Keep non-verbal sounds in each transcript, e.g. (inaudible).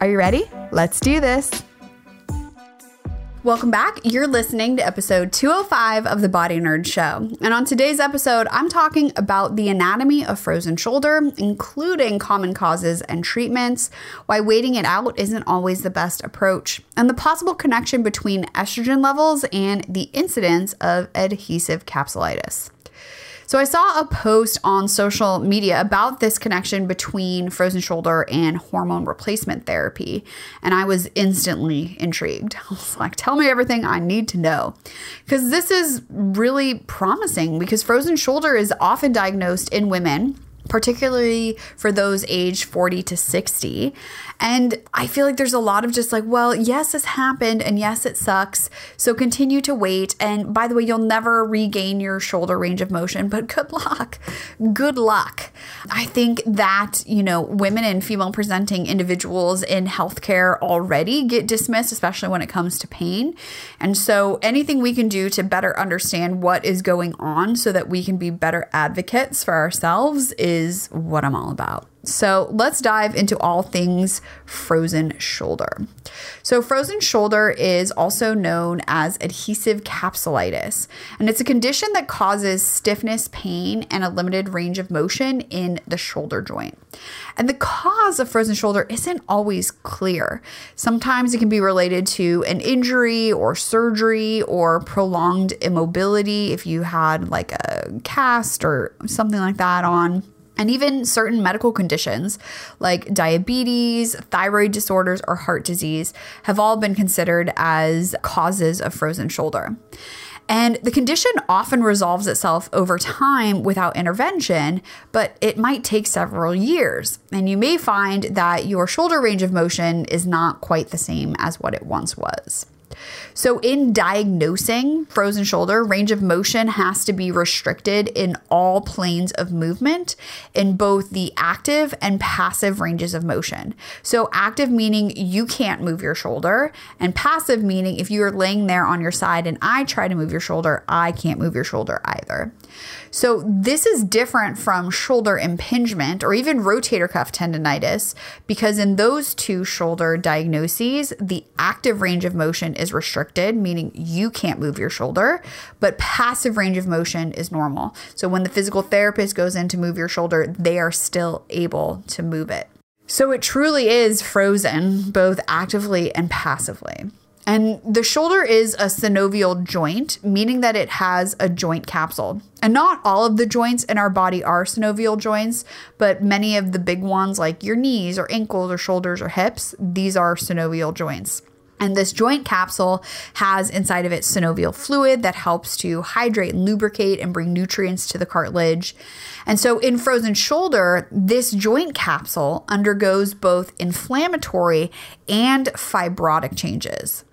Are you ready? Let's do this. Welcome back. You're listening to episode 205 of the Body Nerd Show. And on today's episode, I'm talking about the anatomy of frozen shoulder, including common causes and treatments, why waiting it out isn't always the best approach, and the possible connection between estrogen levels and the incidence of adhesive capsulitis. So I saw a post on social media about this connection between frozen shoulder and hormone replacement therapy. And I was instantly intrigued. (laughs) I was like, tell me everything I need to know. Because this is really promising because frozen shoulder is often diagnosed in women particularly for those aged 40 to 60. And I feel like there's a lot of just like, well, yes, this happened and yes, it sucks. So continue to wait. And by the way, you'll never regain your shoulder range of motion, but (laughs) good luck. Good luck. I think that, you know, women and female presenting individuals in healthcare already get dismissed, especially when it comes to pain. And so anything we can do to better understand what is going on so that we can be better advocates for ourselves is what I'm all about. So let's dive into all things frozen shoulder. So, frozen shoulder is also known as adhesive capsulitis, and it's a condition that causes stiffness, pain, and a limited range of motion in the shoulder joint. And the cause of frozen shoulder isn't always clear. Sometimes it can be related to an injury or surgery or prolonged immobility if you had like a cast or something like that on and even certain medical conditions like diabetes, thyroid disorders, or heart disease have all been considered as causes of frozen shoulder. And the condition often resolves itself over time without intervention, but it might take several years. And you may find that your shoulder range of motion is not quite the same as what it once was. So, in diagnosing frozen shoulder, range of motion has to be restricted in all planes of movement in both the active and passive ranges of motion. So, active meaning you can't move your shoulder, and passive meaning if you are laying there on your side and I try to move your shoulder, I can't move your shoulder either. So, this is different from shoulder impingement or even rotator cuff tendonitis because in those two shoulder diagnoses, the active range of motion is restricted, meaning you can't move your shoulder, but passive range of motion is normal. So, when the physical therapist goes in to move your shoulder, they are still able to move it. So, it truly is frozen both actively and passively. And the shoulder is a synovial joint, meaning that it has a joint capsule. And not all of the joints in our body are synovial joints, but many of the big ones, like your knees or ankles or shoulders or hips, these are synovial joints. And this joint capsule has inside of it synovial fluid that helps to hydrate and lubricate and bring nutrients to the cartilage. And so in frozen shoulder, this joint capsule undergoes both inflammatory and fibrotic changes.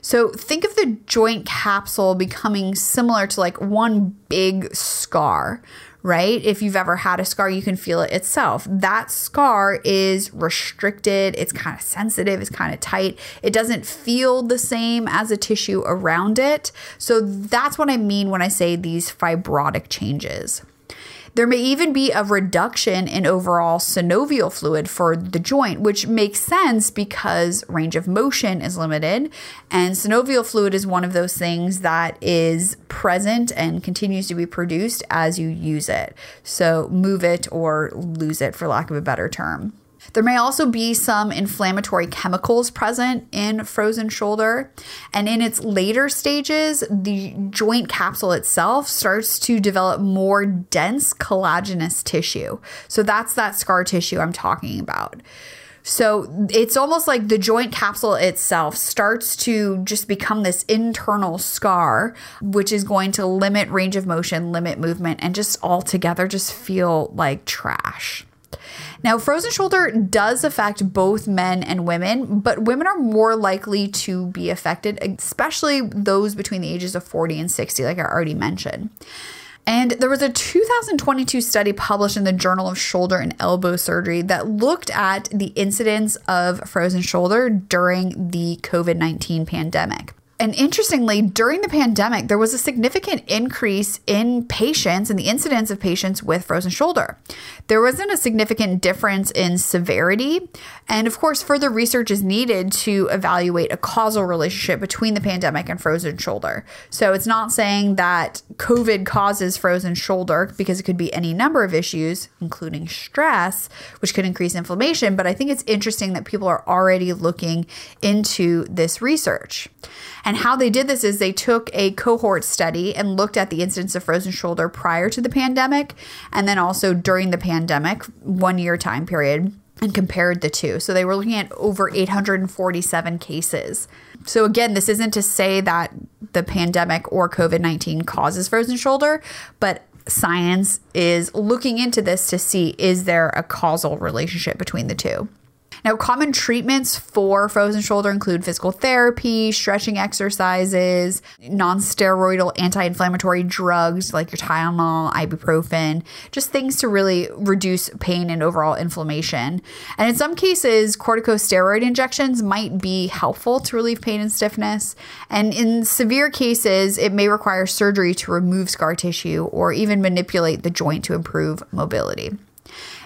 So think of the joint capsule becoming similar to like one big scar, right? If you've ever had a scar, you can feel it itself. That scar is restricted, it's kind of sensitive, it's kind of tight. It doesn't feel the same as a tissue around it. So that's what I mean when I say these fibrotic changes. There may even be a reduction in overall synovial fluid for the joint, which makes sense because range of motion is limited. And synovial fluid is one of those things that is present and continues to be produced as you use it. So move it or lose it, for lack of a better term. There may also be some inflammatory chemicals present in frozen shoulder. And in its later stages, the joint capsule itself starts to develop more dense collagenous tissue. So that's that scar tissue I'm talking about. So it's almost like the joint capsule itself starts to just become this internal scar, which is going to limit range of motion, limit movement, and just altogether just feel like trash. Now, frozen shoulder does affect both men and women, but women are more likely to be affected, especially those between the ages of 40 and 60, like I already mentioned. And there was a 2022 study published in the Journal of Shoulder and Elbow Surgery that looked at the incidence of frozen shoulder during the COVID 19 pandemic. And interestingly, during the pandemic, there was a significant increase in patients and the incidence of patients with frozen shoulder. There wasn't a significant difference in severity. And of course, further research is needed to evaluate a causal relationship between the pandemic and frozen shoulder. So it's not saying that COVID causes frozen shoulder because it could be any number of issues, including stress, which could increase inflammation. But I think it's interesting that people are already looking into this research. And how they did this is they took a cohort study and looked at the incidence of frozen shoulder prior to the pandemic and then also during the pandemic, one year time period, and compared the two. So they were looking at over 847 cases. So again, this isn't to say that the pandemic or COVID 19 causes frozen shoulder, but science is looking into this to see is there a causal relationship between the two. Now, common treatments for frozen shoulder include physical therapy, stretching exercises, non-steroidal anti-inflammatory drugs like your Tylenol, ibuprofen, just things to really reduce pain and overall inflammation. And in some cases, corticosteroid injections might be helpful to relieve pain and stiffness. And in severe cases, it may require surgery to remove scar tissue or even manipulate the joint to improve mobility.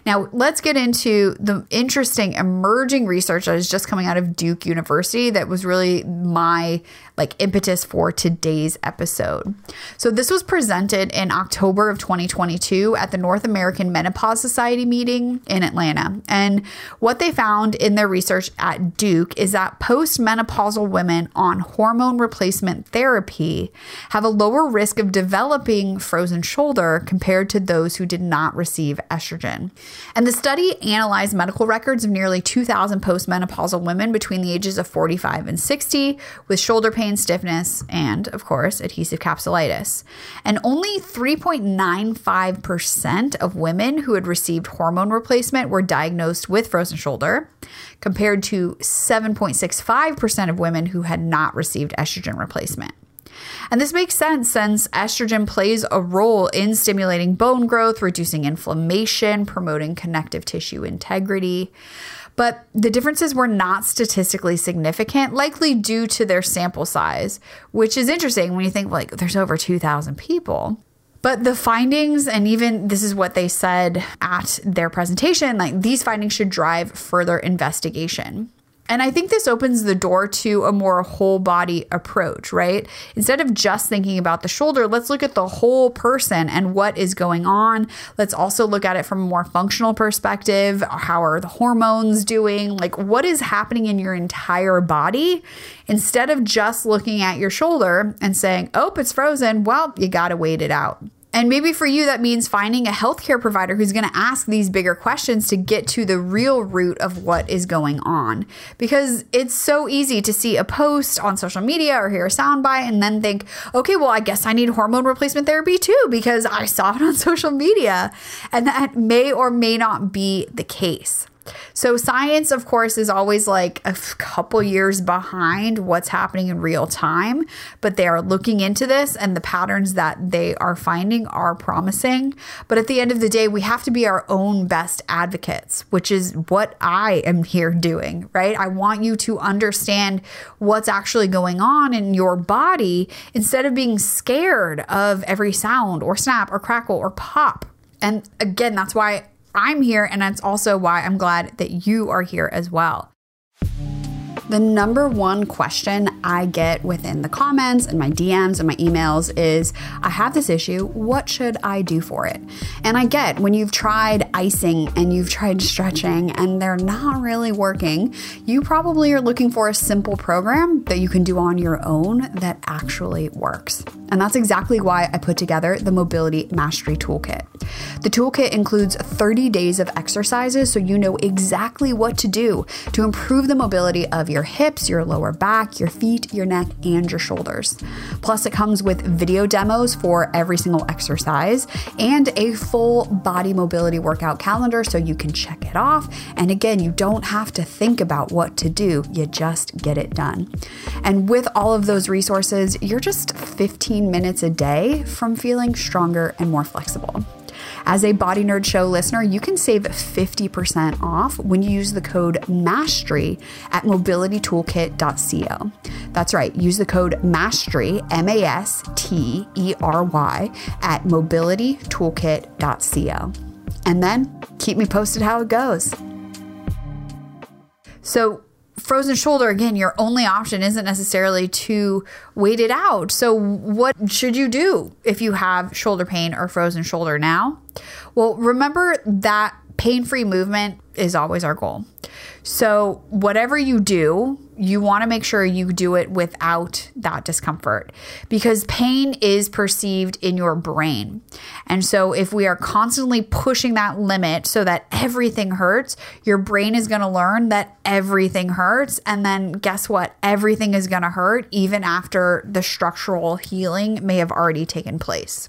Now, let's get into the interesting emerging research that is just coming out of Duke University that was really my like impetus for today's episode. So this was presented in October of 2022 at the North American Menopause Society meeting in Atlanta. And what they found in their research at Duke is that postmenopausal women on hormone replacement therapy have a lower risk of developing frozen shoulder compared to those who did not receive estrogen. And the study analyzed medical records of nearly 2,000 postmenopausal women between the ages of 45 and 60 with shoulder pain stiffness, and, of course, adhesive capsulitis. And only 3.95% of women who had received hormone replacement were diagnosed with frozen shoulder, compared to 7.65% of women who had not received estrogen replacement. And this makes sense since estrogen plays a role in stimulating bone growth, reducing inflammation, promoting connective tissue integrity but the differences were not statistically significant, likely due to their sample size, which is interesting when you think like there's over 2,000 people. But the findings, and even this is what they said at their presentation, like these findings should drive further investigation. And I think this opens the door to a more whole body approach, right? Instead of just thinking about the shoulder, let's look at the whole person and what is going on. Let's also look at it from a more functional perspective. How are the hormones doing? Like, what is happening in your entire body? Instead of just looking at your shoulder and saying, oh, it's frozen. Well, you got to wait it out. And maybe for you, that means finding a healthcare provider who's going to ask these bigger questions to get to the real root of what is going on. Because it's so easy to see a post on social media or hear a soundbite and then think, okay, well, I guess I need hormone replacement therapy too because I saw it on (laughs) social media. And that may or may not be the case. So, science, of course, is always like a couple years behind what's happening in real time, but they are looking into this and the patterns that they are finding are promising. But at the end of the day, we have to be our own best advocates, which is what I am here doing, right? I want you to understand what's actually going on in your body instead of being scared of every sound or snap or crackle or pop. And again, that's why I'm here, and that's also why I'm glad that you are here as well. The number one question I get within the comments and my DMs and my emails is I have this issue. What should I do for it? And I get when you've tried icing and you've tried stretching and they're not really working, you probably are looking for a simple program that you can do on your own that actually works. And that's exactly why I put together the Mobility Mastery Toolkit. The toolkit includes 30 days of exercises so you know exactly what to do to improve the mobility of your hips, your lower back, your feet, your neck, and your shoulders. Plus, it comes with video demos for every single exercise and a full body mobility workout calendar so you can check it off. And again, you don't have to think about what to do, you just get it done. And with all of those resources, you're just 15 minutes a day from feeling stronger and more flexible. As a Body Nerd Show listener, you can save 50% off when you use the code MASTERY at mobilitytoolkit.co. That's right, use the code MASTERY, M A S T E R Y, at mobilitytoolkit.co. And then keep me posted how it goes. So, frozen shoulder, again, your only option isn't necessarily to wait it out. So, what should you do if you have shoulder pain or frozen shoulder now? Well, remember that pain free movement is always our goal. So, whatever you do, you want to make sure you do it without that discomfort because pain is perceived in your brain. And so, if we are constantly pushing that limit so that everything hurts, your brain is going to learn that everything hurts. And then, guess what? Everything is going to hurt even after the structural healing may have already taken place.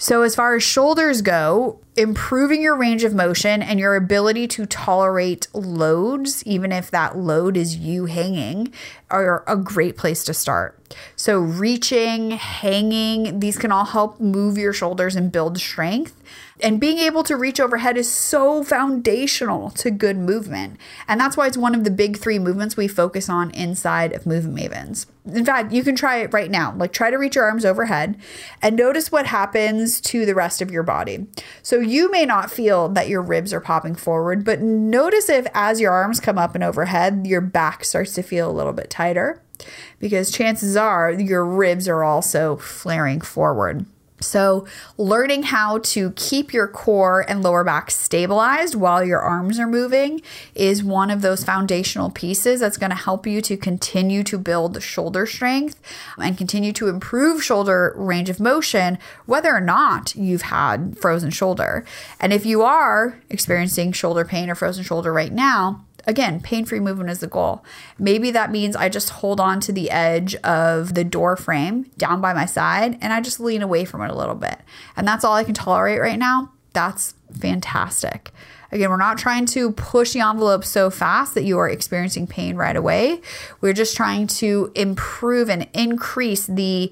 So, as far as shoulders go, improving your range of motion and your ability to tolerate loads, even if that load is you hanging, are a great place to start. So, reaching, hanging, these can all help move your shoulders and build strength. And being able to reach overhead is so foundational to good movement. And that's why it's one of the big three movements we focus on inside of Movement Mavens. In fact, you can try it right now. Like, try to reach your arms overhead and notice what happens to the rest of your body. So, you may not feel that your ribs are popping forward, but notice if as your arms come up and overhead, your back starts to feel a little bit tighter because chances are your ribs are also flaring forward. So, learning how to keep your core and lower back stabilized while your arms are moving is one of those foundational pieces that's going to help you to continue to build shoulder strength and continue to improve shoulder range of motion, whether or not you've had frozen shoulder. And if you are experiencing shoulder pain or frozen shoulder right now, Again, pain free movement is the goal. Maybe that means I just hold on to the edge of the door frame down by my side and I just lean away from it a little bit. And that's all I can tolerate right now. That's fantastic. Again, we're not trying to push the envelope so fast that you are experiencing pain right away. We're just trying to improve and increase the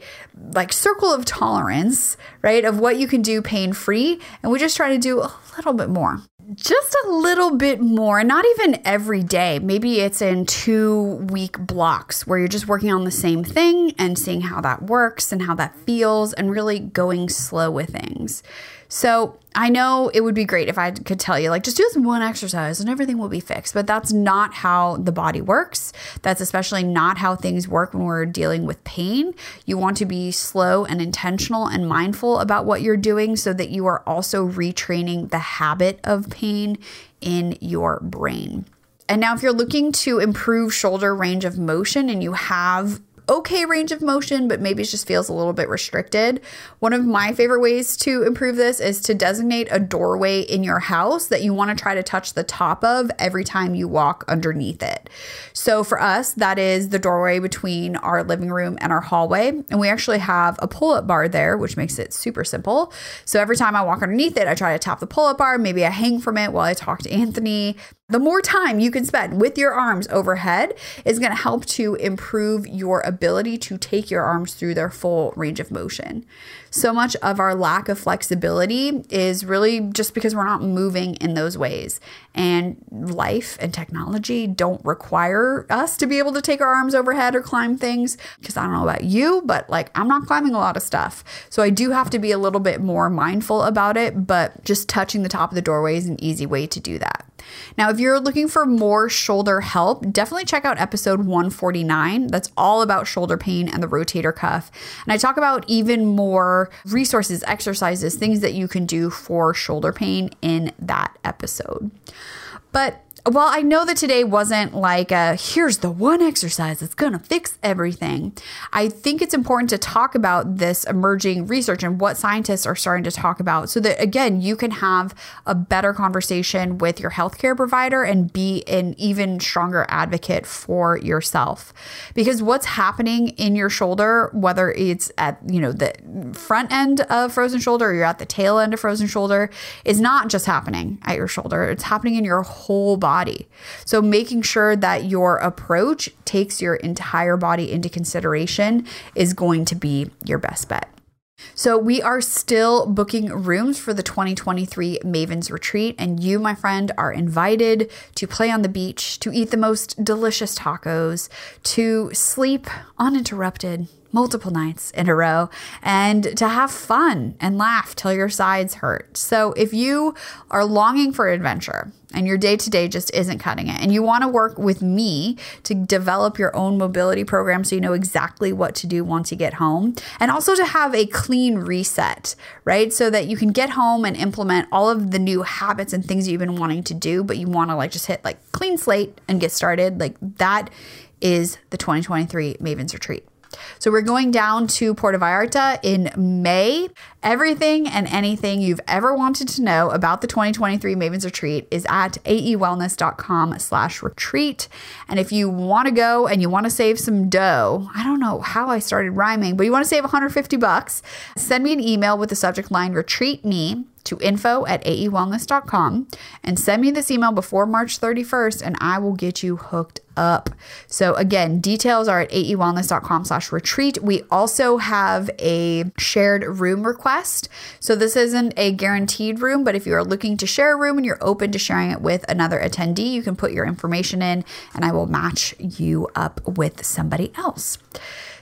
like circle of tolerance, right, of what you can do pain free. And we just try to do a little bit more just a little bit more, not even every day. Maybe it's in two week blocks where you're just working on the same thing and seeing how that works and how that feels and really going slow with things. So I know it would be great if I could tell you, like, just do this one exercise and everything will be fixed. But that's not how the body works. That's especially not how things work when we're dealing with pain. You want to be slow and intentional and mindful about what you're doing so that you are also retraining the habit of pain in your brain. And now, if you're looking to improve shoulder range of motion and you have okay range of motion, but maybe it just feels a little bit restricted. One of my favorite ways to improve this is to designate a doorway in your house that you want to try to touch the top of every time you walk underneath it. So for us, that is the doorway between our living room and our hallway. And we actually have a pull up bar there, which makes it super simple. So every time I walk underneath it, I try to tap the pull up bar. Maybe I hang from it while I talk to Anthony. The more time you can spend with your arms overhead is going to help to improve your ability to take your arms through their full range of motion. So much of our lack of flexibility is really just because we're not moving in those ways. And life and technology don't require us to be able to take our arms overhead or climb things. Because I don't know about you, but like I'm not climbing a lot of stuff. So I do have to be a little bit more mindful about it. But just touching the top of the doorway is an easy way to do that. Now, if you're looking for more shoulder help, definitely check out episode 149. That's all about shoulder pain and the rotator cuff. And I talk about even more resources, exercises, things that you can do for shoulder pain in that episode. But while I know that today wasn't like a here's the one exercise that's going to fix everything, I think it's important to talk about this emerging research and what scientists are starting to talk about so that, again, you can have a better conversation with your healthcare provider and be an even stronger advocate for yourself. Because what's happening in your shoulder, whether it's at, you know, the front end of frozen shoulder or you're at the tail end of frozen shoulder, is not just happening at your shoulder, it's happening in your whole body body. So, making sure that your approach takes your entire body into consideration is going to be your best bet. So, we are still booking rooms for the 2023 Mavens Retreat, and you, my friend, are invited to play on the beach, to eat the most delicious tacos, to sleep uninterrupted multiple nights in a row and to have fun and laugh till your sides hurt. So, if you are longing for adventure and your day to day just isn't cutting it, and you want to work with me to develop your own mobility program so you know exactly what to do once you get home, and also to have a clean reset, right? So that you can get home and implement all of the new habits and things you've been wanting to do, but you want to like just hit like clean slate and get started, like that is the 2023 Mavens Retreat. So we're going down to Puerto Vallarta in May. Everything and anything you've ever wanted to know about the 2023 Mavens Retreat is at aewellness.com slash retreat. And if you want to go and you want to save some dough, I don't know how I started rhyming, but you want to save 150 bucks, send me an email with the subject line retreat me to info at aewellness.com and send me this email before March 31st and I will get you hooked up. So again, details are at aewellness.com slash retreat. We also have a shared room request. So this isn't a guaranteed room, but if you are looking to share a room and you're open to sharing it with another attendee, you can put your information in and I will match you up with somebody else.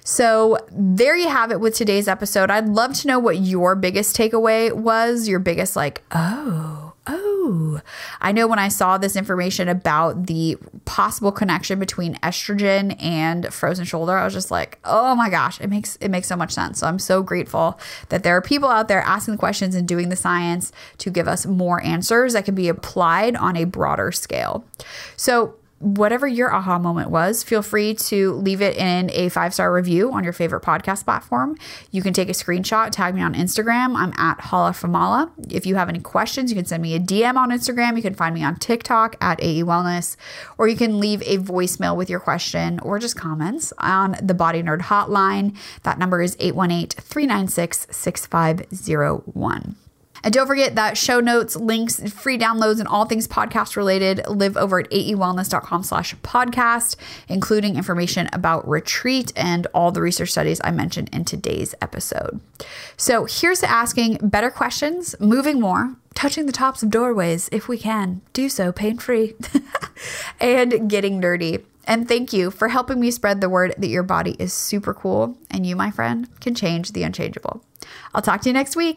So, there you have it with today's episode. I'd love to know what your biggest takeaway was, your biggest, like, oh, oh. I know when I saw this information about the possible connection between estrogen and frozen shoulder, I was just like, oh my gosh, it makes it makes so much sense. So I'm so grateful that there are people out there asking the questions and doing the science to give us more answers that can be applied on a broader scale. So whatever your aha moment was, feel free to leave it in a five star review on your favorite podcast platform. You can take a screenshot, tag me on Instagram. I'm at hollaformala. If you have any questions, you can send me a DM on Instagram. You can find me on TikTok at AE Wellness, or you can leave a voicemail with your question or just comments on the Body Nerd hotline. That number is 818 396 6501. And don't forget that show notes, links, free downloads, and all things podcast related live over at aewellness.com slash podcast, including information about retreat and all the research studies I mentioned in today's episode. So here's to asking better questions, moving more, touching the tops of doorways if we can, do so pain free, (laughs) and getting nerdy. And thank you for helping me spread the word that your body is super cool and you, my friend, can change the unchangeable. I'll talk to you next week.